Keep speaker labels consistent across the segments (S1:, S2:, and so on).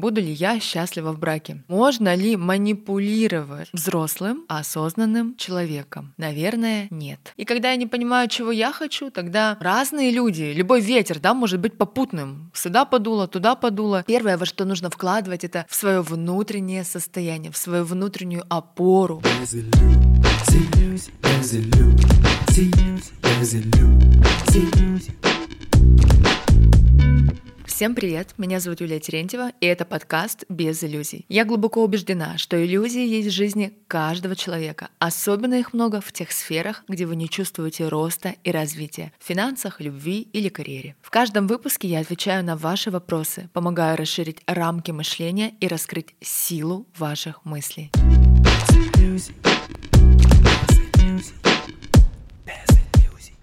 S1: буду ли я счастлива в браке. Можно ли манипулировать взрослым, осознанным человеком? Наверное, нет. И когда я не понимаю, чего я хочу, тогда разные люди, любой ветер, да, может быть попутным. Сюда подуло, туда подуло. Первое, во что нужно вкладывать, это в свое внутреннее состояние, в свою внутреннюю опору. Всем привет! Меня зовут Юлия Терентьева, и это подкаст «Без иллюзий». Я глубоко убеждена, что иллюзии есть в жизни каждого человека. Особенно их много в тех сферах, где вы не чувствуете роста и развития — в финансах, любви или карьере. В каждом выпуске я отвечаю на ваши вопросы, помогаю расширить рамки мышления и раскрыть силу ваших мыслей.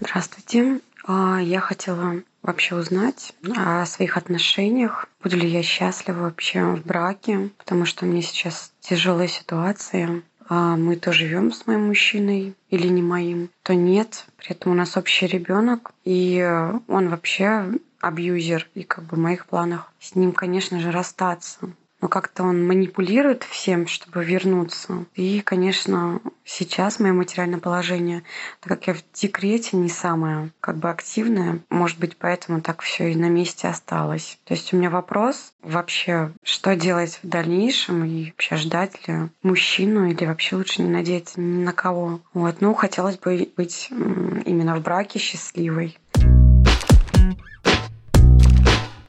S2: Здравствуйте. А, я хотела вообще узнать о своих отношениях. Буду ли я счастлива вообще в браке, потому что меня сейчас тяжелая ситуация. А мы то живем с моим мужчиной или не моим, то нет. При этом у нас общий ребенок, и он вообще абьюзер, и как бы в моих планах с ним, конечно же, расстаться но как-то он манипулирует всем, чтобы вернуться. И, конечно, сейчас мое материальное положение, так как я в декрете не самое как бы активное, может быть, поэтому так все и на месте осталось. То есть у меня вопрос вообще, что делать в дальнейшем и вообще ждать ли мужчину или вообще лучше не надеяться ни на кого. Вот, ну, хотелось бы быть именно в браке счастливой.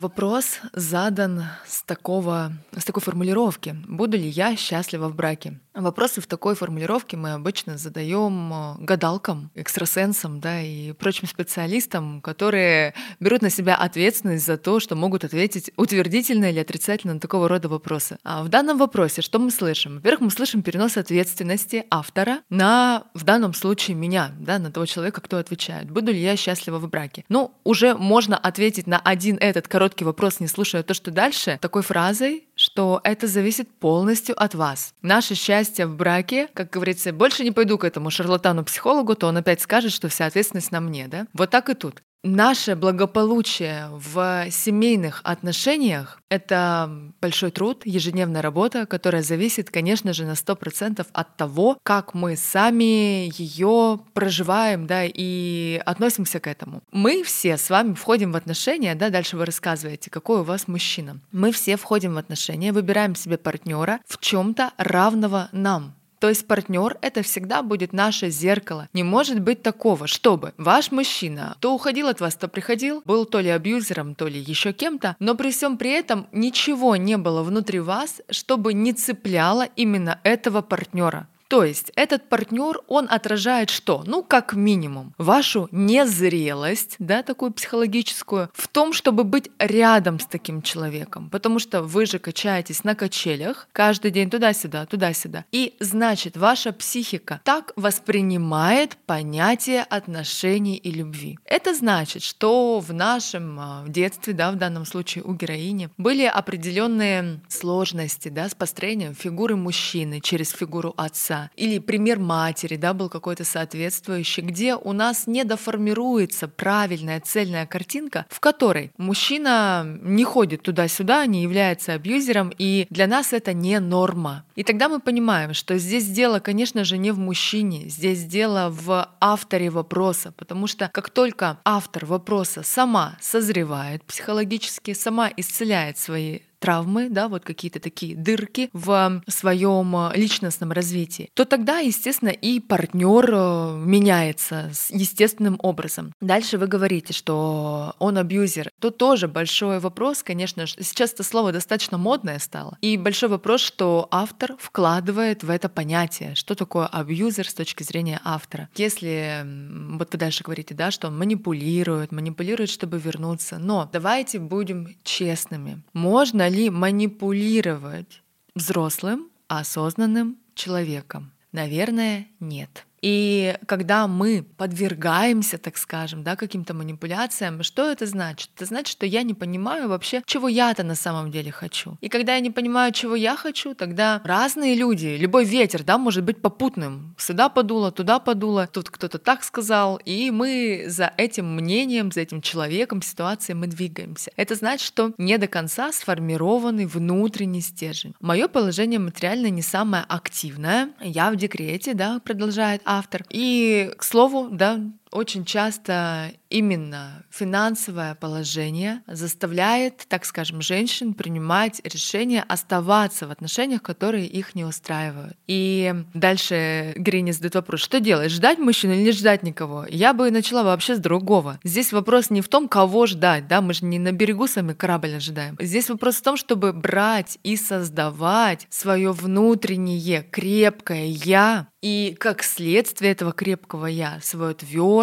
S1: Вопрос задан с, такого, с такой формулировки. Буду ли я счастлива в браке? Вопросы в такой формулировке мы обычно задаем э, гадалкам, экстрасенсам да, и прочим специалистам, которые берут на себя ответственность за то, что могут ответить утвердительно или отрицательно на такого рода вопросы. А в данном вопросе что мы слышим? Во-первых, мы слышим перенос ответственности автора на, в данном случае, меня, да, на того человека, кто отвечает. Буду ли я счастлива в браке? Ну, уже можно ответить на один этот короткий вопрос, не слушая то, что дальше, такой фразой, что это зависит полностью от вас. Наше счастье в браке, как говорится, больше не пойду к этому шарлатану-психологу, то он опять скажет, что вся ответственность на мне, да? Вот так и тут. Наше благополучие в семейных отношениях — это большой труд, ежедневная работа, которая зависит, конечно же, на 100% от того, как мы сами ее проживаем да, и относимся к этому. Мы все с вами входим в отношения, да, дальше вы рассказываете, какой у вас мужчина. Мы все входим в отношения, выбираем себе партнера в чем-то равного нам. То есть партнер это всегда будет наше зеркало. Не может быть такого, чтобы ваш мужчина то уходил от вас, то приходил, был то ли абьюзером, то ли еще кем-то, но при всем при этом ничего не было внутри вас, чтобы не цепляло именно этого партнера. То есть этот партнер, он отражает что? Ну, как минимум, вашу незрелость, да, такую психологическую, в том, чтобы быть рядом с таким человеком. Потому что вы же качаетесь на качелях каждый день туда-сюда, туда-сюда. И значит, ваша психика так воспринимает понятие отношений и любви. Это значит, что в нашем а, детстве, да, в данном случае у героини, были определенные сложности, да, с построением фигуры мужчины через фигуру отца отца или пример матери, да, был какой-то соответствующий, где у нас не доформируется правильная цельная картинка, в которой мужчина не ходит туда-сюда, не является абьюзером, и для нас это не норма. И тогда мы понимаем, что здесь дело, конечно же, не в мужчине, здесь дело в авторе вопроса, потому что как только автор вопроса сама созревает психологически, сама исцеляет свои травмы, да, вот какие-то такие дырки в своем э, личностном развитии, то тогда, естественно, и партнер э, меняется естественным образом. Дальше вы говорите, что он абьюзер. Тут тоже большой вопрос, конечно, сейчас это слово достаточно модное стало. И большой вопрос, что автор вкладывает в это понятие, что такое абьюзер с точки зрения автора. Если вот вы дальше говорите, да, что он манипулирует, манипулирует, чтобы вернуться. Но давайте будем честными. Можно ли манипулировать взрослым, осознанным человеком? Наверное, нет. И когда мы подвергаемся, так скажем, да, каким-то манипуляциям, что это значит? Это значит, что я не понимаю вообще, чего я-то на самом деле хочу. И когда я не понимаю, чего я хочу, тогда разные люди, любой ветер, да, может быть попутным. Сюда подуло, туда подуло, тут кто-то так сказал, и мы за этим мнением, за этим человеком, ситуацией мы двигаемся. Это значит, что не до конца сформированный внутренний стержень. Мое положение материально не самое активное. Я в декрете, да, продолжает автор. И, к слову, да, очень часто именно финансовое положение заставляет, так скажем, женщин принимать решение оставаться в отношениях, которые их не устраивают. И дальше Грини задает вопрос, что делать, ждать мужчину или не ждать никого? Я бы начала вообще с другого. Здесь вопрос не в том, кого ждать, да, мы же не на берегу сами корабль ожидаем. Здесь вопрос в том, чтобы брать и создавать свое внутреннее крепкое «я», и как следствие этого крепкого «я» свое твердое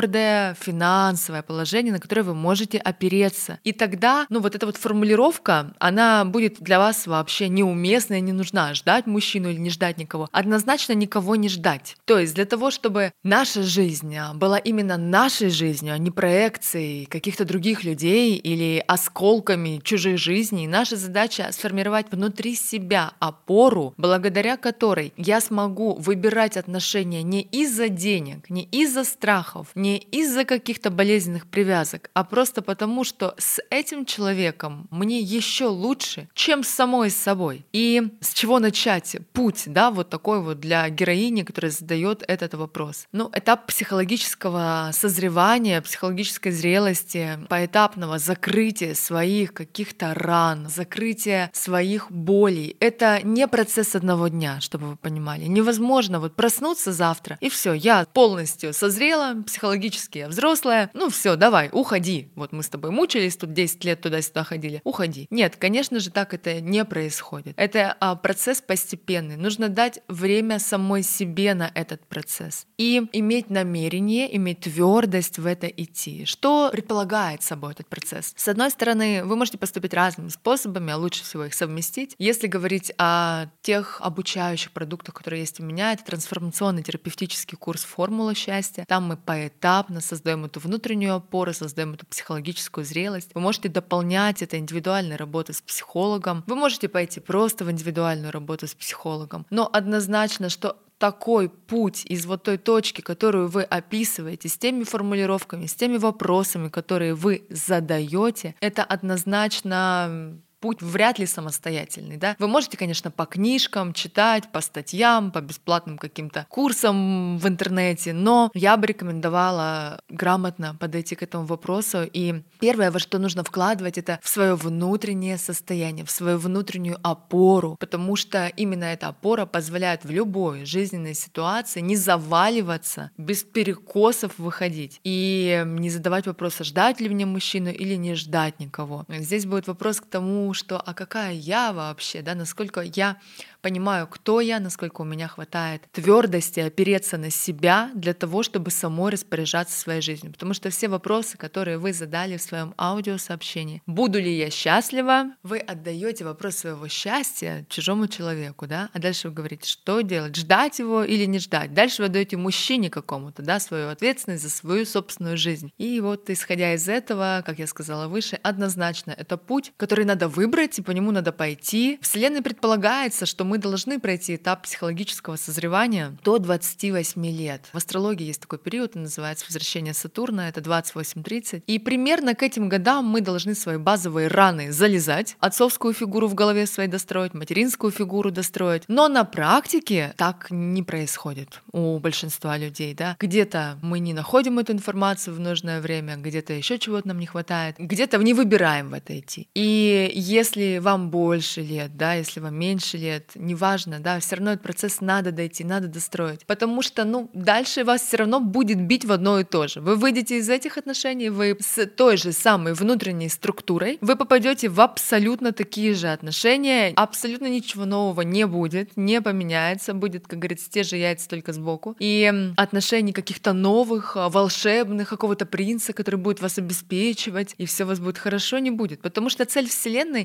S1: финансовое положение, на которое вы можете опереться. И тогда, ну вот эта вот формулировка, она будет для вас вообще неуместная, не нужна. Ждать мужчину или не ждать никого. Однозначно никого не ждать. То есть для того, чтобы наша жизнь была именно нашей жизнью, а не проекцией каких-то других людей или осколками чужих жизней, наша задача сформировать внутри себя опору, благодаря которой я смогу выбирать от отношения не из-за денег, не из-за страхов, не из-за каких-то болезненных привязок, а просто потому, что с этим человеком мне еще лучше, чем с самой собой. И с чего начать путь, да, вот такой вот для героини, которая задает этот вопрос. Ну, этап психологического созревания, психологической зрелости, поэтапного закрытия своих каких-то ран, закрытия своих болей. Это не процесс одного дня, чтобы вы понимали. Невозможно вот проснуться завтра, и все, я полностью созрела, психологически я взрослая, ну все, давай, уходи. Вот мы с тобой мучились, тут 10 лет туда-сюда ходили, уходи. Нет, конечно же, так это не происходит. Это а, процесс постепенный. Нужно дать время самой себе на этот процесс и иметь намерение, иметь твердость в это идти. Что предполагает собой этот процесс? С одной стороны, вы можете поступить разными способами, а лучше всего их совместить. Если говорить о тех обучающих продуктах, которые есть у меня, это трансформационный терапевтический курс «Формула счастья». Там мы поэтапно создаем эту внутреннюю опору, создаем эту психологическую зрелость. Вы можете дополнять это индивидуальной работой с психологом. Вы можете пойти просто в индивидуальную работу с психологом. Но однозначно, что такой путь из вот той точки, которую вы описываете, с теми формулировками, с теми вопросами, которые вы задаете, это однозначно путь вряд ли самостоятельный, да. Вы можете, конечно, по книжкам читать, по статьям, по бесплатным каким-то курсам в интернете, но я бы рекомендовала грамотно подойти к этому вопросу. И первое, во что нужно вкладывать, это в свое внутреннее состояние, в свою внутреннюю опору, потому что именно эта опора позволяет в любой жизненной ситуации не заваливаться, без перекосов выходить и не задавать вопросы, ждать ли мне мужчину или не ждать никого. Здесь будет вопрос к тому, что а какая я вообще, да, насколько я понимаю, кто я, насколько у меня хватает твердости опереться на себя для того, чтобы самой распоряжаться своей жизнью. Потому что все вопросы, которые вы задали в своем аудиосообщении, буду ли я счастлива, вы отдаете вопрос своего счастья чужому человеку, да, а дальше вы говорите, что делать, ждать его или не ждать. Дальше вы отдаете мужчине какому-то, да, свою ответственность за свою собственную жизнь. И вот исходя из этого, как я сказала выше, однозначно это путь, который надо выбрать, и по нему надо пойти. Вселенной предполагается, что мы должны пройти этап психологического созревания до 28 лет. В астрологии есть такой период, он называется возвращение Сатурна, это 28-30. И примерно к этим годам мы должны свои базовые раны залезать, отцовскую фигуру в голове своей достроить, материнскую фигуру достроить. Но на практике так не происходит у большинства людей. Да? Где-то мы не находим эту информацию в нужное время, где-то еще чего-то нам не хватает, где-то не выбираем в это идти. И если вам больше лет, да, если вам меньше лет, неважно, да, все равно этот процесс надо дойти, надо достроить. Потому что, ну, дальше вас все равно будет бить в одно и то же. Вы выйдете из этих отношений, вы с той же самой внутренней структурой, вы попадете в абсолютно такие же отношения, абсолютно ничего нового не будет, не поменяется, будет, как говорится, те же яйца только сбоку. И отношений каких-то новых, а, волшебных, какого-то принца, который будет вас обеспечивать, и все у вас будет хорошо, не будет. Потому что цель Вселенной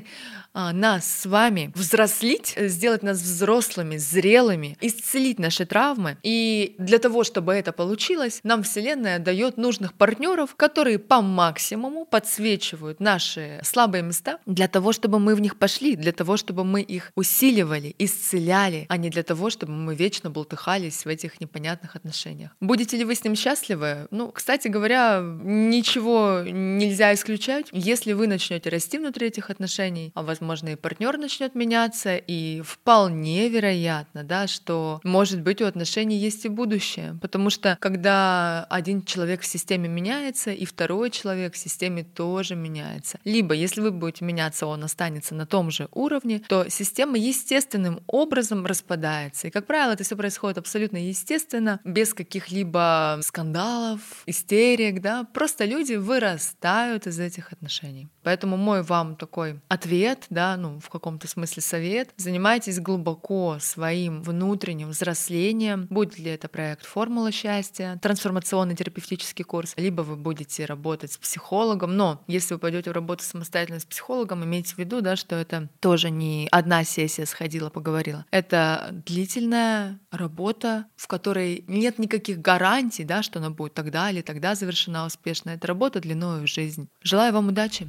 S1: А, нас с вами взрослить, сделать нас взрослыми, зрелыми, исцелить наши травмы. И для того, чтобы это получилось, нам Вселенная дает нужных партнеров, которые по максимуму подсвечивают наши слабые места для того, чтобы мы в них пошли, для того, чтобы мы их усиливали, исцеляли, а не для того, чтобы мы вечно болтыхались в этих непонятных отношениях. Будете ли вы с ним счастливы? Ну, кстати говоря, ничего нельзя исключать. Если вы начнете расти внутри этих отношений, а возможно и партнер начнет меняться, и вполне вероятно, да, что может быть у отношений есть и будущее. Потому что когда один человек в системе меняется, и второй человек в системе тоже меняется. Либо если вы будете меняться, он останется на том же уровне, то система естественным образом распадается. И, как правило, это все происходит абсолютно естественно, без каких-либо скандалов, истерик, да, просто люди вырастают из этих отношений. Поэтому мой вам такой ответ, да, ну, в каком-то смысле совет, занимайтесь глубоко своим внутренним взрослением, будет ли это проект «Формула счастья», трансформационный терапевтический курс, либо вы будете работать с психологом, но если вы пойдете в работу самостоятельно с психологом, имейте в виду, да, что это тоже не одна сессия сходила, поговорила. Это длительная работа, в которой нет никаких гарантий, да, что она будет тогда или тогда завершена успешно. Это работа длиной в жизнь. Желаю вам удачи!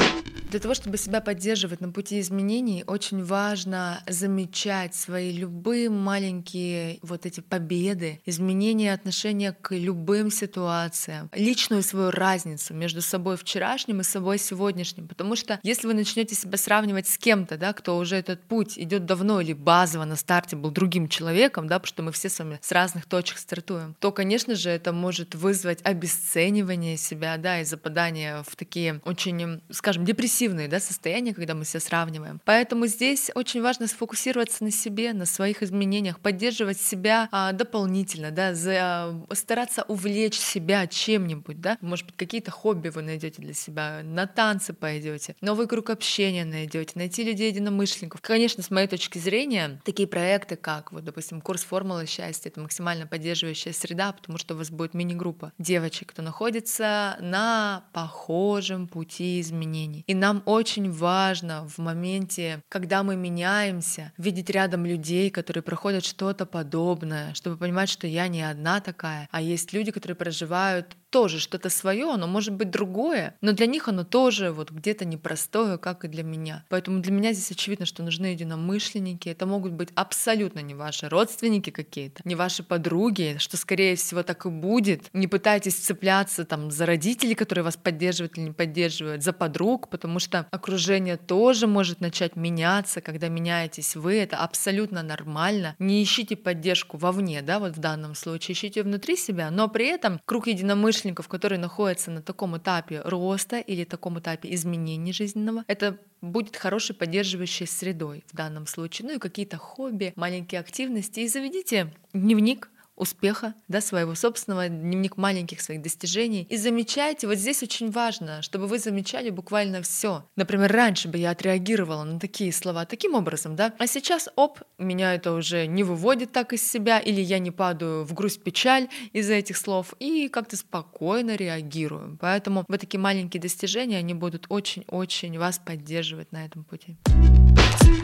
S1: Для того, чтобы себя поддерживать на пути изменений, очень важно замечать свои любые маленькие вот эти победы, изменения отношения к любым ситуациям, личную свою разницу между собой вчерашним и собой сегодняшним. Потому что если вы начнете себя сравнивать с кем-то, да, кто уже этот путь идет давно или базово на старте был другим человеком, да, потому что мы все с вами с разных точек стартуем, то, конечно же, это может вызвать обесценивание себя, да, и западание в такие очень, скажем, депрессивные депрессивные да, состояния, когда мы себя сравниваем. Поэтому здесь очень важно сфокусироваться на себе, на своих изменениях, поддерживать себя а, дополнительно, да, за, а, стараться увлечь себя чем-нибудь, да, может быть, какие-то хобби вы найдете для себя, на танцы пойдете, новый круг общения найдете, найти людей единомышленников. Конечно, с моей точки зрения, такие проекты, как, вот, допустим, курс формулы счастья, это максимально поддерживающая среда, потому что у вас будет мини-группа девочек, кто находится на похожем пути изменений. И нам нам очень важно в моменте, когда мы меняемся, видеть рядом людей, которые проходят что-то подобное, чтобы понимать, что я не одна такая, а есть люди, которые проживают тоже что-то свое, оно может быть другое, но для них оно тоже вот где-то непростое, как и для меня. Поэтому для меня здесь очевидно, что нужны единомышленники. Это могут быть абсолютно не ваши родственники какие-то, не ваши подруги, что скорее всего так и будет. Не пытайтесь цепляться там за родителей, которые вас поддерживают или не поддерживают, за подруг, потому что окружение тоже может начать меняться, когда меняетесь вы, это абсолютно нормально. Не ищите поддержку вовне, да, вот в данном случае, ищите внутри себя, но при этом круг единомышленников единомышленников, которые находятся на таком этапе роста или таком этапе изменения жизненного, это будет хорошей поддерживающей средой в данном случае. Ну и какие-то хобби, маленькие активности. И заведите дневник успеха, да, своего собственного, дневник маленьких своих достижений. И замечайте, вот здесь очень важно, чтобы вы замечали буквально все. Например, раньше бы я отреагировала на такие слова таким образом, да, а сейчас, оп, меня это уже не выводит так из себя, или я не падаю в грусть, печаль из-за этих слов, и как-то спокойно реагирую. Поэтому вот такие маленькие достижения, они будут очень-очень вас поддерживать на этом пути.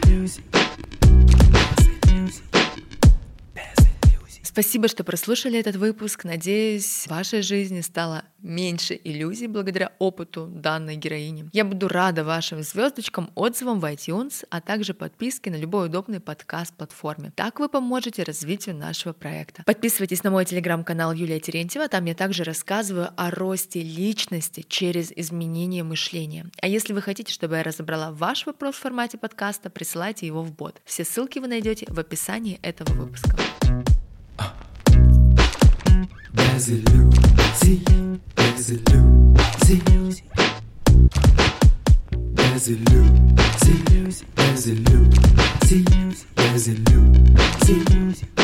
S1: Music. Music. Спасибо, что прослушали этот выпуск. Надеюсь, в вашей жизни стало меньше иллюзий благодаря опыту данной героини. Я буду рада вашим звездочкам, отзывам в iTunes, а также подписке на любой удобный подкаст-платформе. Так вы поможете развитию нашего проекта. Подписывайтесь на мой телеграм-канал Юлия Терентьева. Там я также рассказываю о росте личности через изменение мышления. А если вы хотите, чтобы я разобрала ваш вопрос в формате подкаста, присылайте его в бот. Все ссылки вы найдете в описании этого выпуска. as a Lucy, as a a a a